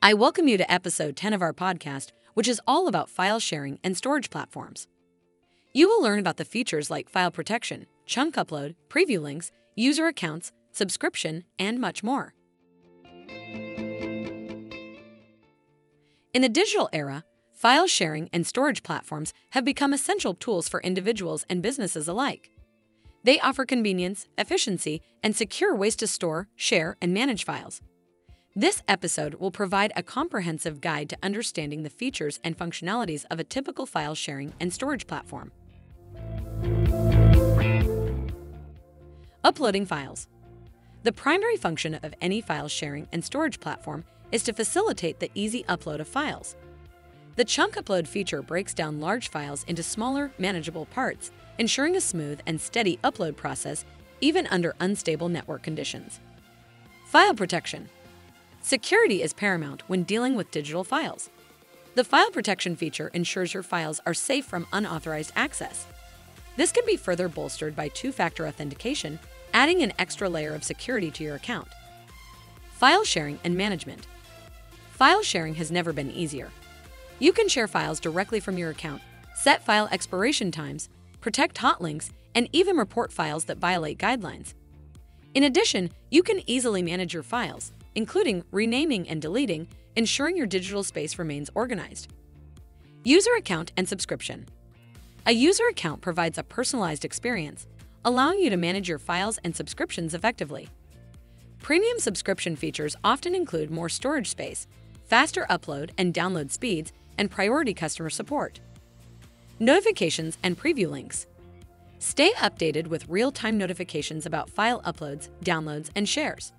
I welcome you to episode 10 of our podcast, which is all about file sharing and storage platforms. You will learn about the features like file protection, chunk upload, preview links, user accounts, subscription, and much more. In the digital era, file sharing and storage platforms have become essential tools for individuals and businesses alike. They offer convenience, efficiency, and secure ways to store, share, and manage files. This episode will provide a comprehensive guide to understanding the features and functionalities of a typical file sharing and storage platform. Uploading files. The primary function of any file sharing and storage platform is to facilitate the easy upload of files. The chunk upload feature breaks down large files into smaller, manageable parts, ensuring a smooth and steady upload process even under unstable network conditions. File protection. Security is paramount when dealing with digital files. The file protection feature ensures your files are safe from unauthorized access. This can be further bolstered by two factor authentication, adding an extra layer of security to your account. File sharing and management. File sharing has never been easier. You can share files directly from your account, set file expiration times, protect hot links, and even report files that violate guidelines. In addition, you can easily manage your files, including renaming and deleting, ensuring your digital space remains organized. User account and subscription. A user account provides a personalized experience, allowing you to manage your files and subscriptions effectively. Premium subscription features often include more storage space, faster upload and download speeds, and priority customer support. Notifications and preview links. Stay updated with real time notifications about file uploads, downloads, and shares.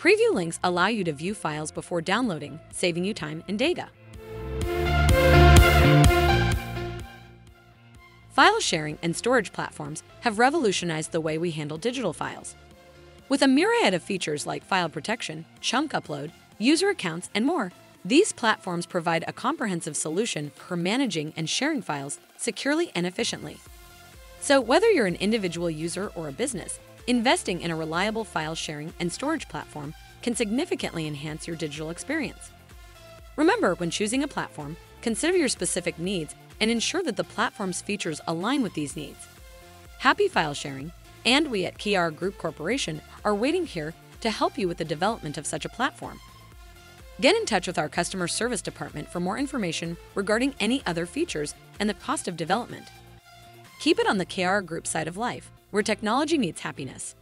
Preview links allow you to view files before downloading, saving you time and data. File sharing and storage platforms have revolutionized the way we handle digital files. With a myriad of features like file protection, chunk upload, user accounts, and more, these platforms provide a comprehensive solution for managing and sharing files securely and efficiently. So, whether you're an individual user or a business, Investing in a reliable file sharing and storage platform can significantly enhance your digital experience. Remember, when choosing a platform, consider your specific needs and ensure that the platform's features align with these needs. Happy file sharing, and we at Kiara Group Corporation are waiting here to help you with the development of such a platform. Get in touch with our customer service department for more information regarding any other features and the cost of development. Keep it on the KR Group side of life where technology meets happiness.